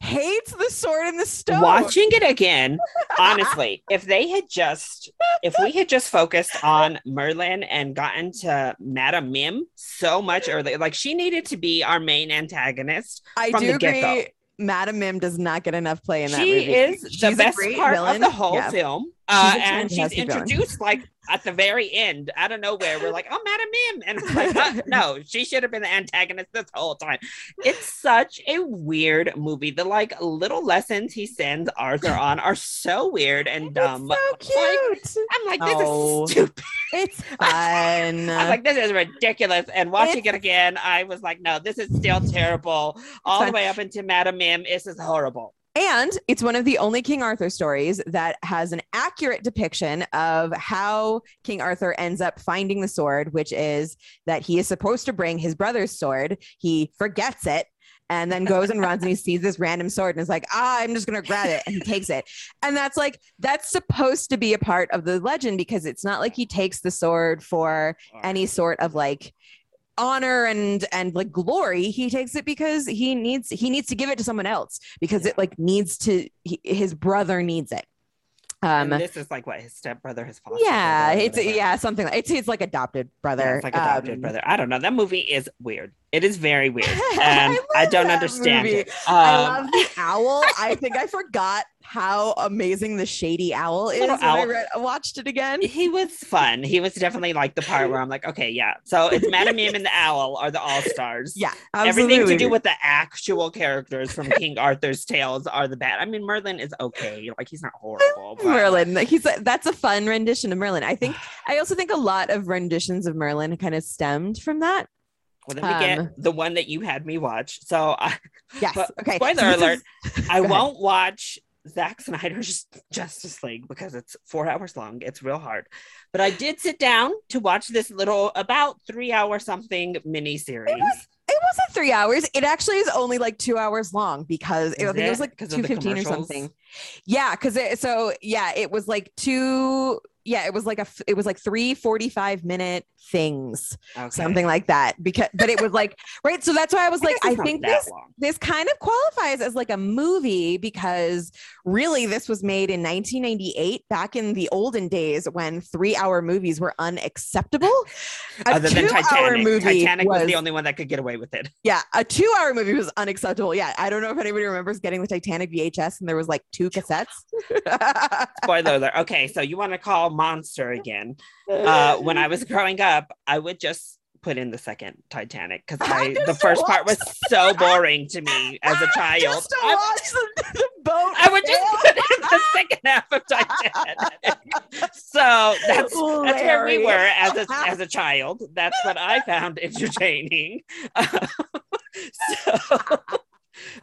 hates the sword in the stone? Watching it again, honestly, if they had just, if we had just focused on Merlin and gotten to Madame Mim so much earlier, like she needed to be our main antagonist. I do agree. Get-go. Madame Mim does not get enough play in that she movie. is she's the best part villain. of the whole yeah. film. Uh, and she's introduced villain. like at the very end, out of nowhere, we're like, "Oh, Madame Mim," and it's like, uh, "No, she should have been the antagonist this whole time." It's such a weird movie. The like little lessons he sends Arthur on are so weird and dumb. It's so cute. Like, I'm like, this oh, is stupid. It's fun. I'm like, this is ridiculous. And watching it's... it again, I was like, no, this is still terrible. All the way up into Madame Mim, this is horrible. And it's one of the only King Arthur stories that has an accurate depiction of how King Arthur ends up finding the sword, which is that he is supposed to bring his brother's sword. He forgets it and then goes and runs and he sees this random sword and is like, ah, I'm just gonna grab it. And he takes it. And that's like, that's supposed to be a part of the legend because it's not like he takes the sword for any sort of like honor and and like glory he takes it because he needs he needs to give it to someone else because yeah. it like needs to he, his brother needs it um, and this is like what his stepbrother, his foster. Yeah, it's yeah something like it's it's like adopted brother. Yeah, it's like adopted um, brother. I don't know. That movie is weird. It is very weird, and I, I don't understand movie. it. Um, I love the owl. I think I forgot how amazing the shady owl is when owl. I read, watched it again. He was fun. He was definitely like the part where I'm like, okay, yeah. So it's Madame Mim and the owl are the all stars. Yeah, absolutely. everything to do with the actual characters from King Arthur's tales are the bad. I mean, Merlin is okay. Like he's not horrible. But... Merlin, he's that's a fun rendition of Merlin. I think. I also think a lot of renditions of Merlin kind of stemmed from that. Well, then we um, get the one that you had me watch. So, I, yes, okay. Spoiler alert. I won't watch Zack Snyder's Justice League because it's four hours long. It's real hard. But I did sit down to watch this little about three hour something mini series. It, was, it wasn't three hours. It actually is only like two hours long because it, I think it was like two fifteen or something. Yeah, because it so yeah, it was like two yeah, it was like a it was like three 45 minute things, okay. something like that. Because but it was like right. So that's why I was like, I think this long. this kind of qualifies as like a movie because really this was made in 1998 back in the olden days when three hour movies were unacceptable. Other than Titanic. Movie Titanic was, was the only one that could get away with it. Yeah, a two hour movie was unacceptable. Yeah, I don't know if anybody remembers getting the Titanic VHS and there was like two cassettes. Spoiler alert. Okay, so you want to call monster again. Uh, when I was growing up, I would just put in the second Titanic because I, the first part was so boring to me as a child. Just to watch the, the boat. I would just put in the second half of Titanic. so that's, that's where we were as a, as a child. That's what I found entertaining. so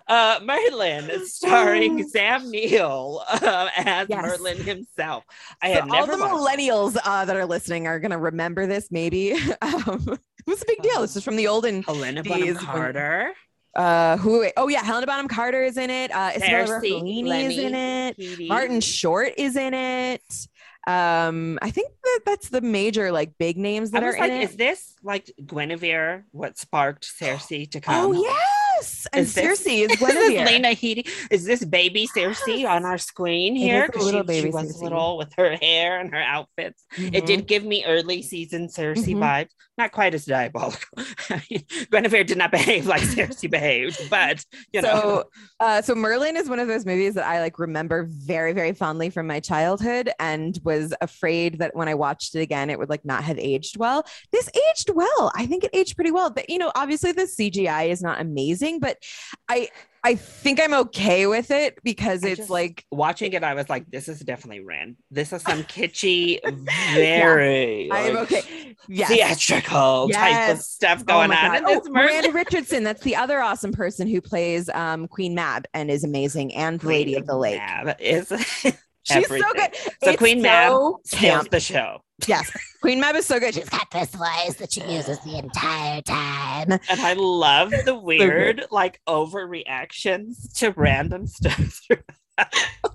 uh, Merlin, starring Sam Neill uh, as yes. Merlin himself. I so had all the millennials uh, that are listening are going to remember this. Maybe um, it was a big deal. This is from the olden Helena Bonham Carter. Uh, who? Oh yeah, Helena Bonham Carter is in it. Uh, Isabella Rossellini is in it. Petey. Martin Short is in it. Um, I think that that's the major like big names that are like, in it. Is this like Guinevere? What sparked Cersei to oh, come? Oh yeah Yes, and is Cersei this, is Guinevere. Is Lena Headey. Is this baby Cersei on our screen here? Because she, baby she was little with her hair and her outfits. Mm-hmm. It did mm-hmm. give me early season Cersei mm-hmm. vibes. Not quite as diabolical. Guinevere did not behave like Cersei behaved, but you know. So, uh, so Merlin is one of those movies that I like remember very, very fondly from my childhood, and was afraid that when I watched it again, it would like not have aged well. This aged well. I think it aged pretty well. But you know, obviously the CGI is not amazing amazing, but I I think I'm okay with it because it's like watching it. I was like, this is definitely Ren. This is some kitschy, very. Yeah, I am okay. Yes. Theatrical yes. type of stuff oh going oh on. And oh, Miranda Richardson. That's the other awesome person who plays um, Queen Mab and is amazing, and Queen Lady of the Lake. Mab is. She's so good. So it's Queen so Mab steals the show. Yes. Queen Mab is so good. She's got this voice that she uses the entire time. And I love the weird, so like overreactions to random stuff.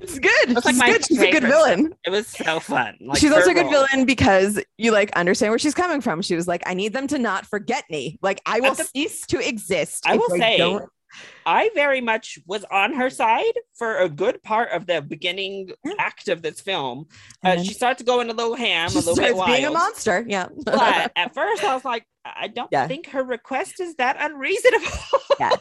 it's good. It's like my good. She's a good villain. It was so fun. Like she's also a good role. villain because you like understand where she's coming from. She was like, I need them to not forget me. Like I will the, cease to exist. I will say don't I very much was on her side for a good part of the beginning act of this film. Uh, she starts going a little ham, she a little bit wild. being a monster. Yeah. but at first, I was like, I don't yeah. think her request is that unreasonable. yeah.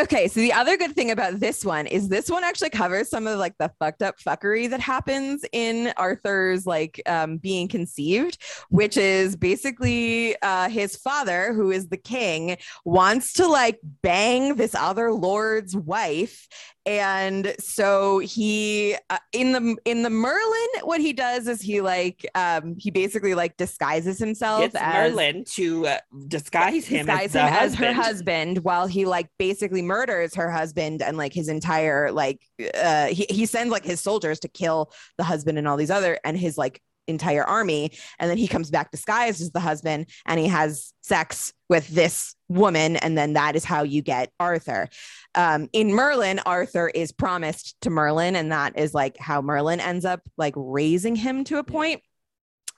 Okay. So the other good thing about this one is this one actually covers some of like the fucked up fuckery that happens in Arthur's like um, being conceived, which is basically uh, his father, who is the king, wants to like bang this other lord's wife. And so he uh, in the in the merlin what he does is he like um he basically like disguises himself Gets as merlin to uh, disguise him, disguise as, him as her husband while he like basically murders her husband and like his entire like uh he, he sends like his soldiers to kill the husband and all these other and his like entire army and then he comes back disguised as the husband and he has sex with this woman and then that is how you get arthur. Um, in merlin arthur is promised to merlin and that is like how merlin ends up like raising him to a point.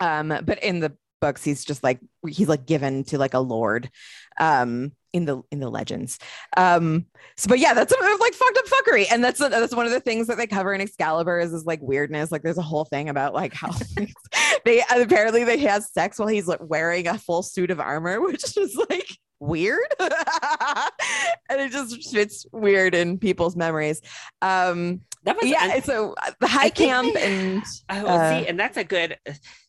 Um, but in the books he's just like he's like given to like a lord. Um in the in the legends. Um so but yeah that's a, like fucked up fuckery. And that's that's one of the things that they cover in excalibur is this like weirdness. Like there's a whole thing about like how they apparently they have sex while he's like wearing a full suit of armor which is like weird. And it just fits weird in people's memories. Um that was yeah so uh, the high camp they, and oh uh, see and that's a good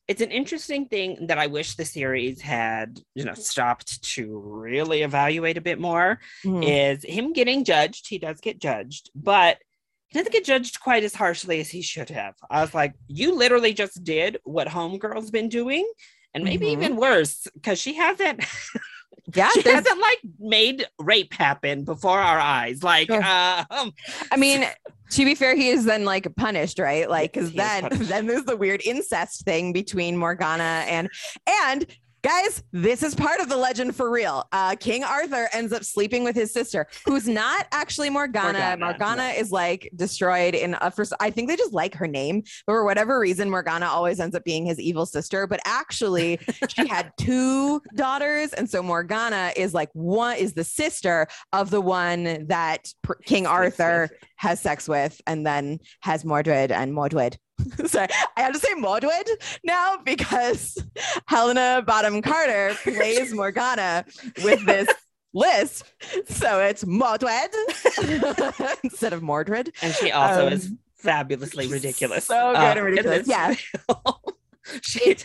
it's an interesting thing that I wish the series had, you know, stopped to really evaluate a bit more mm-hmm. is him getting judged. He does get judged, but he doesn't get judged quite as harshly as he should have. I was like, you literally just did what Homegirl's been doing, and maybe mm-hmm. even worse, because she hasn't yeah she hasn't like made rape happen before our eyes like sure. uh, um, i mean to be fair he is then like punished right? Like because then then there's the weird incest thing between morgana and and Guys, this is part of the legend for real. Uh, King Arthur ends up sleeping with his sister, who's not actually Morgana. Morgana, Morgana is like destroyed in a first. I think they just like her name, but for whatever reason, Morgana always ends up being his evil sister. But actually, she had two daughters, and so Morgana is like one is the sister of the one that King Arthur has sex with, and then has Mordred and Mordred Sorry, I have to say Mordred now because Helena Bonham Carter plays Morgana with this list. So it's Mordred instead of Mordred. And she also um, is fabulously ridiculous. So good uh, and ridiculous. Yeah. she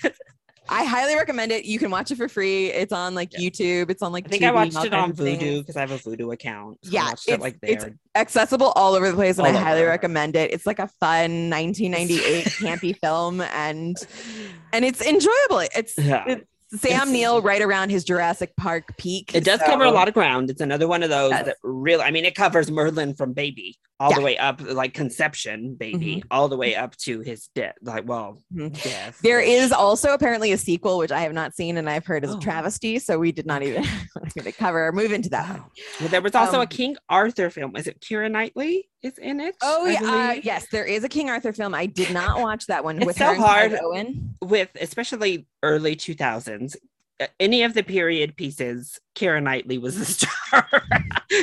I highly recommend it. You can watch it for free. It's on like yeah. YouTube. It's on like. I think Tubi I watched it on Vudu because I have a Vudu account. So yeah, it's, it, like there. It's accessible all over the place, and all I highly recommend it. It's like a fun 1998 campy film, and and it's enjoyable. It's, yeah. it's Sam Neill right around his Jurassic Park peak. It does so. cover a lot of ground. It's another one of those yes. that really, I mean, it covers Merlin from baby all yeah. the way up, like conception baby, mm-hmm. all the way up to his death. Like, well, mm-hmm. death. There is also apparently a sequel, which I have not seen and I've heard is oh. a travesty. So we did not even cover or move into that. Well, there was also um, a King Arthur film. Is it Keira Knightley is in it? Oh, yeah. Uh, yes, there is a King Arthur film. I did not watch that one. It's with so hard. Owen. With especially early 2000s any of the period pieces, Keira Knightley was the star.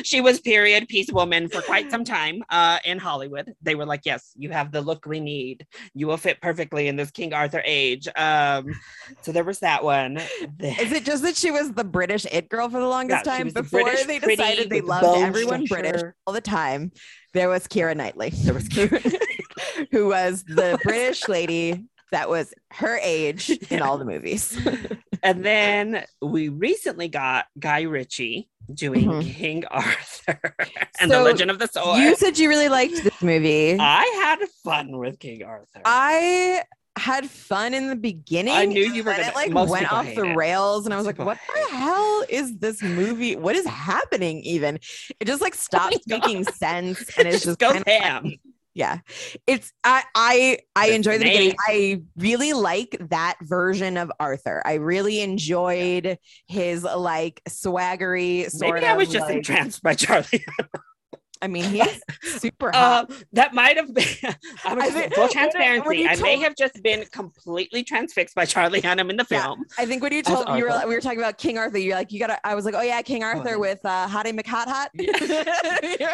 she was period piece woman for quite some time uh, in Hollywood. They were like, "Yes, you have the look we need. You will fit perfectly in this King Arthur age." Um, so there was that one. Is it just that she was the British it girl for the longest yeah, time before the they decided they loved everyone structure. British all the time? There was Keira Knightley. There was Keira. who was the British lady that was her age in all the movies. and then we recently got Guy Ritchie doing mm-hmm. King Arthur and so the Legend of the Sword. You said you really liked this movie. I had fun with King Arthur. I had fun in the beginning. I knew you were gonna, it like went off the it. rails and I was most like, what the hell is this movie? What is happening even? It just like stops oh making sense and it's just, just goes ham yeah. It's i i i enjoy the beginning. i really like that version of arthur. I really enjoyed his like swaggery sort of. maybe i was just like, entranced by charlie I mean, he's super hot. Uh, that might have been I was, think, full transparency. I may have just been completely transfixed by Charlie Hunnam in the film. Yeah, I think when you told me you were, we were talking about King Arthur, you're like, you gotta. I was like, oh yeah, King Arthur oh, with uh, Hottie McHot Hot.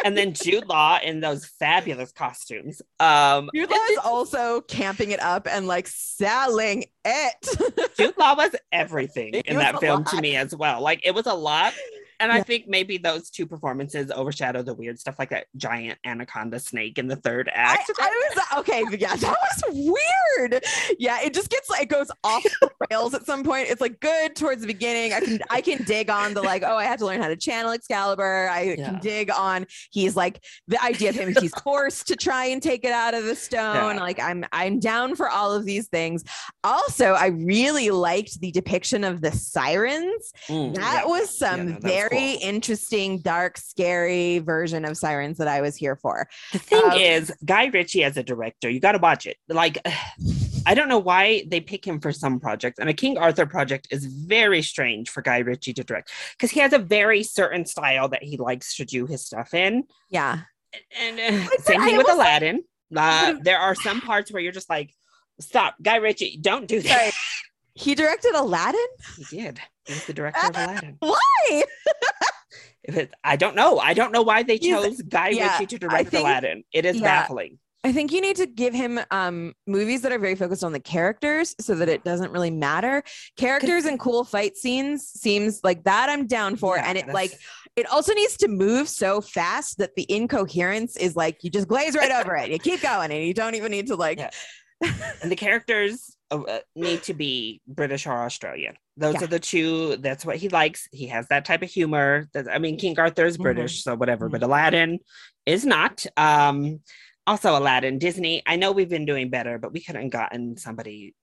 and then Jude Law in those fabulous costumes. Um, Jude Law is also camping it up and like selling it. Jude Law was everything it in was that film lot. to me as well. Like it was a lot and yeah. I think maybe those two performances overshadow the weird stuff like that giant anaconda snake in the third act. I, I was okay, yeah, that was weird. Yeah, it just gets like it goes off the rails at some point. It's like good towards the beginning. I can I can dig on the like, oh, I have to learn how to channel Excalibur. I yeah. can dig on he's like the idea of him he's forced to try and take it out of the stone. Yeah. Like I'm I'm down for all of these things. Also, I really liked the depiction of the sirens. Mm, that was some no, very very interesting, dark, scary version of Sirens that I was here for. The thing um, is, Guy Ritchie as a director, you got to watch it. Like, I don't know why they pick him for some projects, and a King Arthur project is very strange for Guy Ritchie to direct because he has a very certain style that he likes to do his stuff in. Yeah, and, uh, same thing with Aladdin. Uh, there are some parts where you're just like, stop, Guy Ritchie, don't do that. He directed Aladdin? He did. He's the director of Aladdin. Why? I don't know. I don't know why they chose He's, Guy yeah, Ritchie to direct think, Aladdin. It is yeah, baffling. I think you need to give him um, movies that are very focused on the characters so that it doesn't really matter. Characters and cool fight scenes seems like that I'm down for. Yeah, and it like it also needs to move so fast that the incoherence is like you just glaze right over it. You keep going and you don't even need to like and the characters uh, need to be British or Australian. Those yeah. are the two. That's what he likes. He has that type of humor. I mean, King Arthur is. British, mm-hmm. so whatever. Mm-hmm. But Aladdin is not. Um, also, Aladdin, Disney. I know we've been doing better, but we couldn't gotten somebody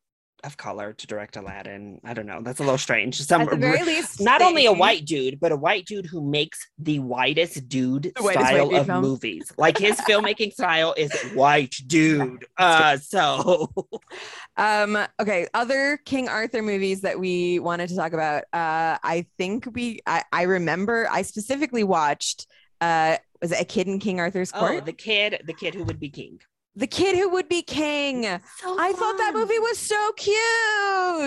of color to direct Aladdin. I don't know. That's a little strange. Some At the very least, not only a white dude, but a white dude who makes the whitest dude the style of film. movies. Like his filmmaking style is white dude. Uh, so, um, okay. Other King Arthur movies that we wanted to talk about. Uh, I think we. I, I remember. I specifically watched. Uh, was it a kid in King Arthur's oh, court? Oh, the kid, the kid who would be king. The Kid Who Would Be King. So I thought that movie was so cute.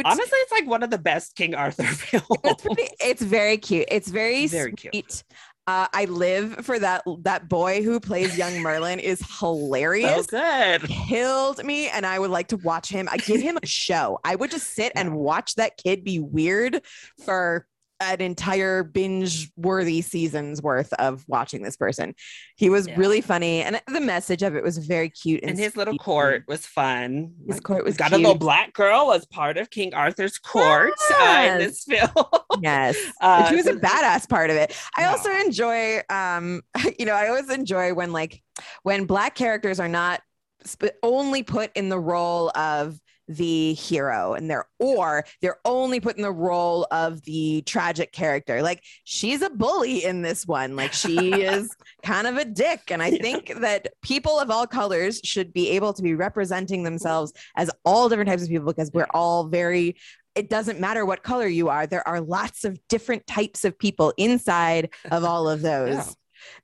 Honestly, it's like one of the best King Arthur films. It's, pretty, it's very cute. It's very, very sweet. cute. Uh, I live for that. That boy who plays young Merlin is hilarious. So good. Killed me, and I would like to watch him. I give him a show. I would just sit and watch that kid be weird for an entire binge worthy seasons worth of watching this person. He was yeah. really funny, and the message of it was very cute. And, and his little court was fun. His like, court was got cute. a little black girl as part of King Arthur's court yes. uh, in this film. yes, uh, she was a badass part of it. I also enjoy, um, you know, I always enjoy when like when black characters are not sp- only put in the role of the hero and they're or they're only put in the role of the tragic character. Like she's a bully in this one. Like she is kind of a dick. And i yeah. think that people of all colors should be able to be representing themselves as all different types of people because we're all very it doesn't matter what color you are there are lots of different types of people inside of all of those. yeah.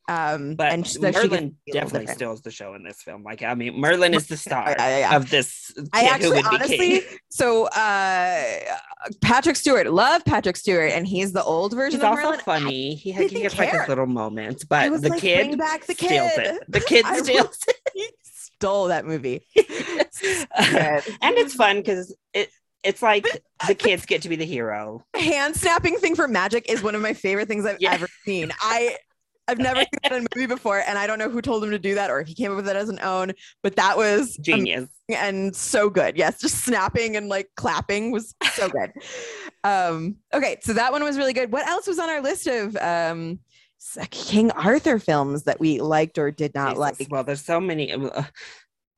Um, but and so Merlin definitely steals the show in this film. Like, I mean, Merlin is the star yeah, yeah, yeah. of this. I actually, honestly, so uh, Patrick Stewart, love Patrick Stewart, and he's the old version. He's also Merlin. funny. He, he gets like his little moments, but the like, kid back the kid. steals it. The kid steals it. Stole that movie, and it's fun because it it's like the kids get to be the hero. Hand snapping thing for magic is one of my favorite things I've yeah. ever seen. I I've never seen that in a movie before, and I don't know who told him to do that or if he came up with it as an own, but that was genius and so good. Yes, just snapping and like clapping was so good. um, okay, so that one was really good. What else was on our list of um King Arthur films that we liked or did not Jesus. like? Well, there's so many. Uh,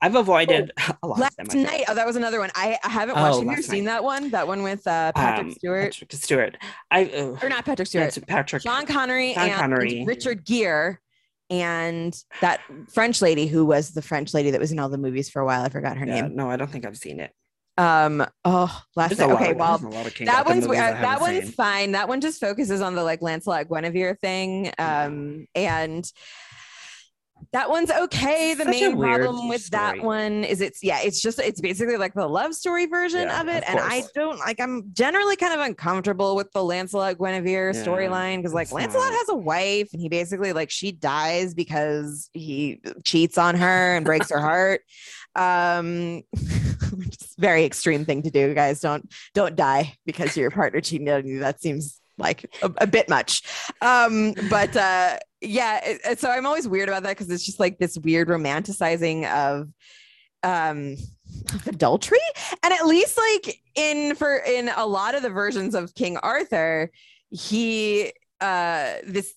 I've avoided oh, a lot. Last night, oh, that was another one. I, I haven't watched. Oh, Have you seen that one? That one with uh, Patrick um, Stewart. Patrick Stewart. I uh, or not Patrick Stewart. Patrick. John Connery Sean and Connery. Richard Gere and that French lady who was the French lady that was in all the movies for a while. I forgot her yeah, name. No, I don't think I've seen it. Um. Oh, last night. Okay. Of, well, that one's uh, that one's seen. fine. That one just focuses on the like Lancelot Guinevere thing. Um. And that one's okay. The Such main problem with story. that one is it's yeah, it's just it's basically like the love story version yeah, of it. Of and I don't like I'm generally kind of uncomfortable with the Lancelot Guinevere yeah, storyline because like Lancelot not... has a wife and he basically like she dies because he cheats on her and breaks her heart. Um very extreme thing to do, guys. Don't don't die because your partner cheated on you. That seems like a, a bit much. Um, but uh, yeah, it, so I'm always weird about that because it's just like this weird romanticizing of um adultery and at least like in for in a lot of the versions of king arthur he uh this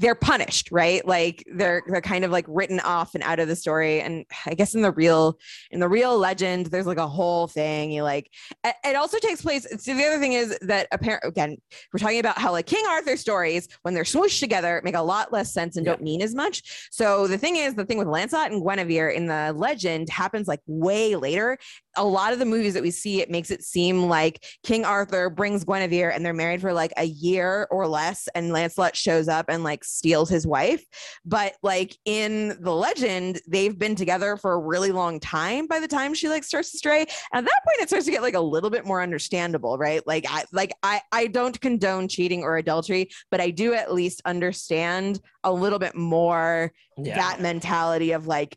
they're punished, right? Like they're they're kind of like written off and out of the story. And I guess in the real in the real legend, there's like a whole thing. You like it also takes place. So the other thing is that apparently again, we're talking about how like King Arthur stories, when they're smooshed together, make a lot less sense and yeah. don't mean as much. So the thing is, the thing with Lancelot and Guinevere in the legend happens like way later. A lot of the movies that we see, it makes it seem like King Arthur brings Guinevere and they're married for like a year or less, and Lancelot shows up and like steals his wife. But like in the legend, they've been together for a really long time by the time she like starts to stray. And at that point, it starts to get like a little bit more understandable, right? Like I like I I don't condone cheating or adultery, but I do at least understand a little bit more yeah. that mentality of like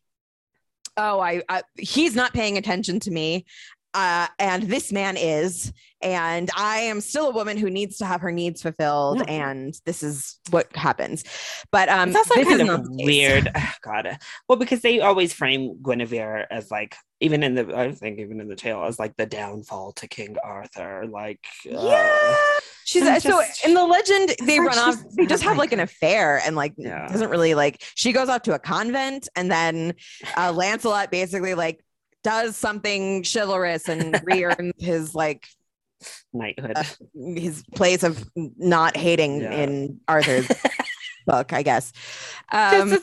oh I, I, he's not paying attention to me uh, and this man is and i am still a woman who needs to have her needs fulfilled and this is what happens. But um it's also kind of weird. Oh, god. Well because they always frame guinevere as like even in the i think even in the tale as like the downfall to king arthur like uh, yeah. She's uh, so in the legend they run off they just have like an affair and like yeah. doesn't really like she goes off to a convent and then uh lancelot basically like does something chivalrous and re-earns his like knighthood, uh, his place of not hating yeah. in Arthur's book, I guess. Um,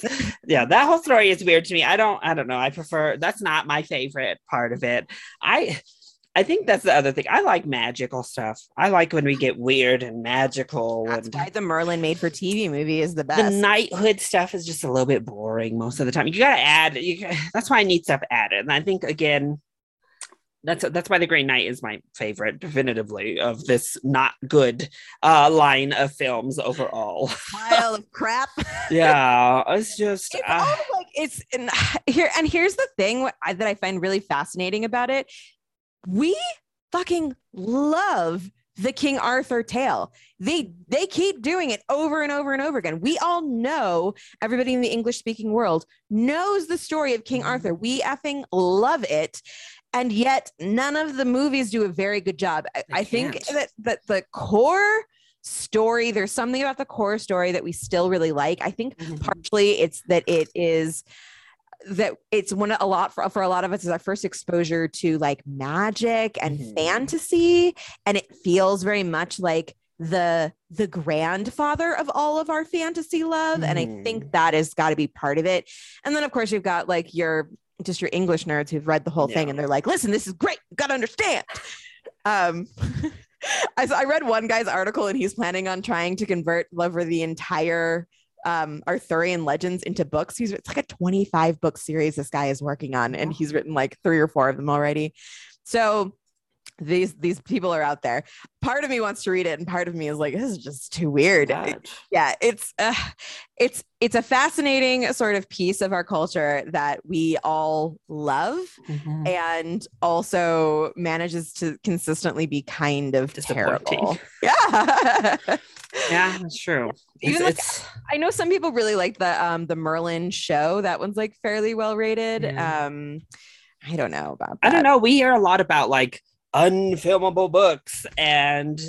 yeah, that whole story is weird to me. I don't, I don't know. I prefer that's not my favorite part of it. I I think that's the other thing. I like magical stuff. I like when we get weird and magical. That's and why the Merlin made for TV movie is the best. The knighthood stuff is just a little bit boring most of the time. You gotta add. You, that's why I need stuff added. And I think again, that's that's why the Green Knight is my favorite, definitively, of this not good uh, line of films overall. Pile of crap. yeah, it's just it's uh, like it's and here and here's the thing that I find really fascinating about it we fucking love the King Arthur tale. They they keep doing it over and over and over again. We all know everybody in the English speaking world knows the story of King mm-hmm. Arthur. We effing love it. And yet none of the movies do a very good job. I, I think that that the core story there's something about the core story that we still really like. I think mm-hmm. partially it's that it is that it's one of a lot for, for a lot of us is our first exposure to like magic and mm-hmm. fantasy and it feels very much like the the grandfather of all of our fantasy love mm. and i think mm-hmm. that has got to be part of it and then of course you've got like your just your english nerds who've read the whole yeah. thing and they're like listen this is great you got to understand um I, I read one guy's article and he's planning on trying to convert over the entire um, Arthurian legends into books. He's it's like a 25 book series this guy is working on, and he's written like three or four of them already. So these these people are out there. Part of me wants to read it, and part of me is like, this is just too weird. It, yeah, it's uh, it's it's a fascinating sort of piece of our culture that we all love, mm-hmm. and also manages to consistently be kind of terrible. Yeah, yeah, that's true. Even like, I know some people really like the um the Merlin show. That one's like fairly well rated. Yeah. Um, I don't know about. That. I don't know. We hear a lot about like unfilmable books and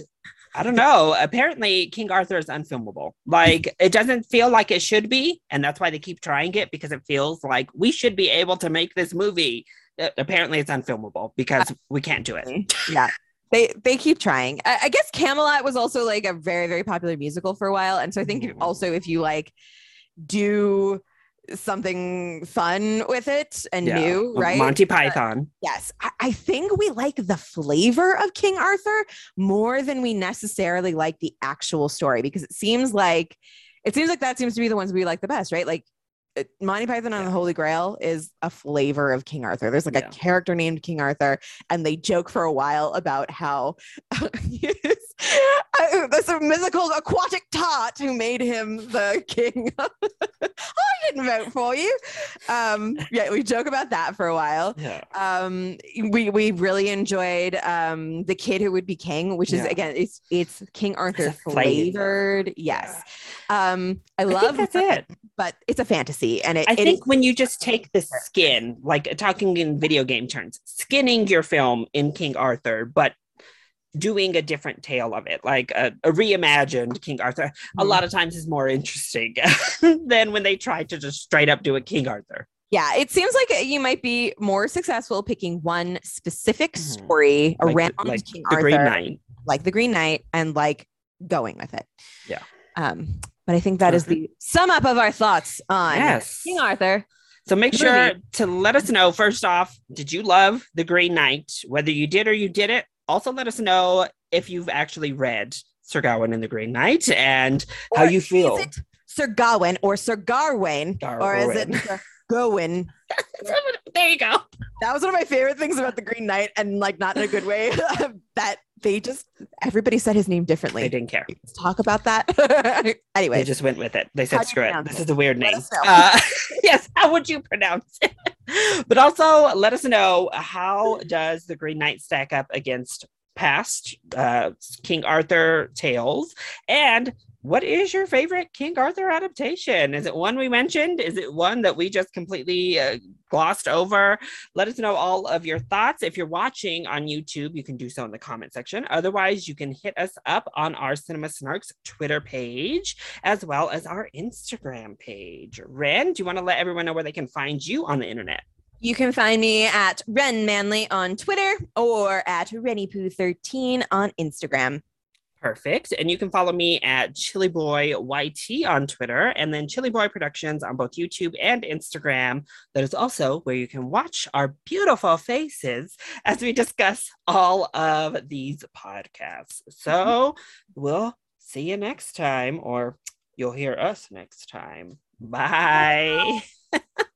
I don't know. Apparently, King Arthur is unfilmable. Like, it doesn't feel like it should be. And that's why they keep trying it because it feels like we should be able to make this movie. Uh, apparently, it's unfilmable because we can't do it. Yeah. They, they keep trying. I, I, guess Camelot was also like a very, very popular musical for a while. And so I think mm-hmm. also if you like do something fun with it and yeah. new, right? Monty Python. Uh, yes. I, I, think we like the flavor of King Arthur more than we necessarily like the actual story because it seems like it seems like that seems to be the ones we like the best, right? Like uh, Monty Python and the Holy Grail is a flavor of King Arthur. There's like yeah. a character named King Arthur, and they joke for a while about how there's a mythical aquatic tart who made him the king. I didn't vote for you. Um, yeah, we joke about that for a while. Yeah. Um, we we really enjoyed um, the kid who would be king, which is yeah. again it's it's King Arthur flavored. Yes. Yeah. Um, I, I love that's it, but it's a fantasy, and it, I it think is- when you just take the skin, like talking in video game terms, skinning your film in King Arthur, but doing a different tale of it, like a, a reimagined King Arthur, mm-hmm. a lot of times is more interesting than when they try to just straight up do a King Arthur. Yeah, it seems like you might be more successful picking one specific mm-hmm. story like around the, like King the Arthur, Green Knight, like the Green Knight, and like going with it. Yeah. Um, but I think that is the sum up of our thoughts on yes. King Arthur. So make sure to let us know first off, did you love The Green Knight? Whether you did or you didn't, also let us know if you've actually read Sir Gawain and the Green Knight and or how you feel. Sir Gawain or Sir Garwain, Garwain. or is it Sir Gawain? there you go. That was one of my favorite things about the Green Knight, and like not in a good way. that they just everybody said his name differently. They didn't care. Let's talk about that. anyway, they just went with it. They said, "Screw it. This it? is a weird name." Uh, yes. How would you pronounce it? but also let us know how does the Green Knight stack up against past uh, King Arthur tales and what is your favorite King Arthur adaptation? Is it one we mentioned? Is it one that we just completely uh, glossed over? Let us know all of your thoughts. If you're watching on YouTube, you can do so in the comment section. Otherwise, you can hit us up on our Cinema Snarks Twitter page as well as our Instagram page. Ren, do you want to let everyone know where they can find you on the internet? You can find me at Ren Manley on Twitter or at RennyPoo13 on Instagram. Perfect. And you can follow me at Chili Boy YT on Twitter and then Chili Boy Productions on both YouTube and Instagram. That is also where you can watch our beautiful faces as we discuss all of these podcasts. So mm-hmm. we'll see you next time, or you'll hear us next time. Bye. Bye.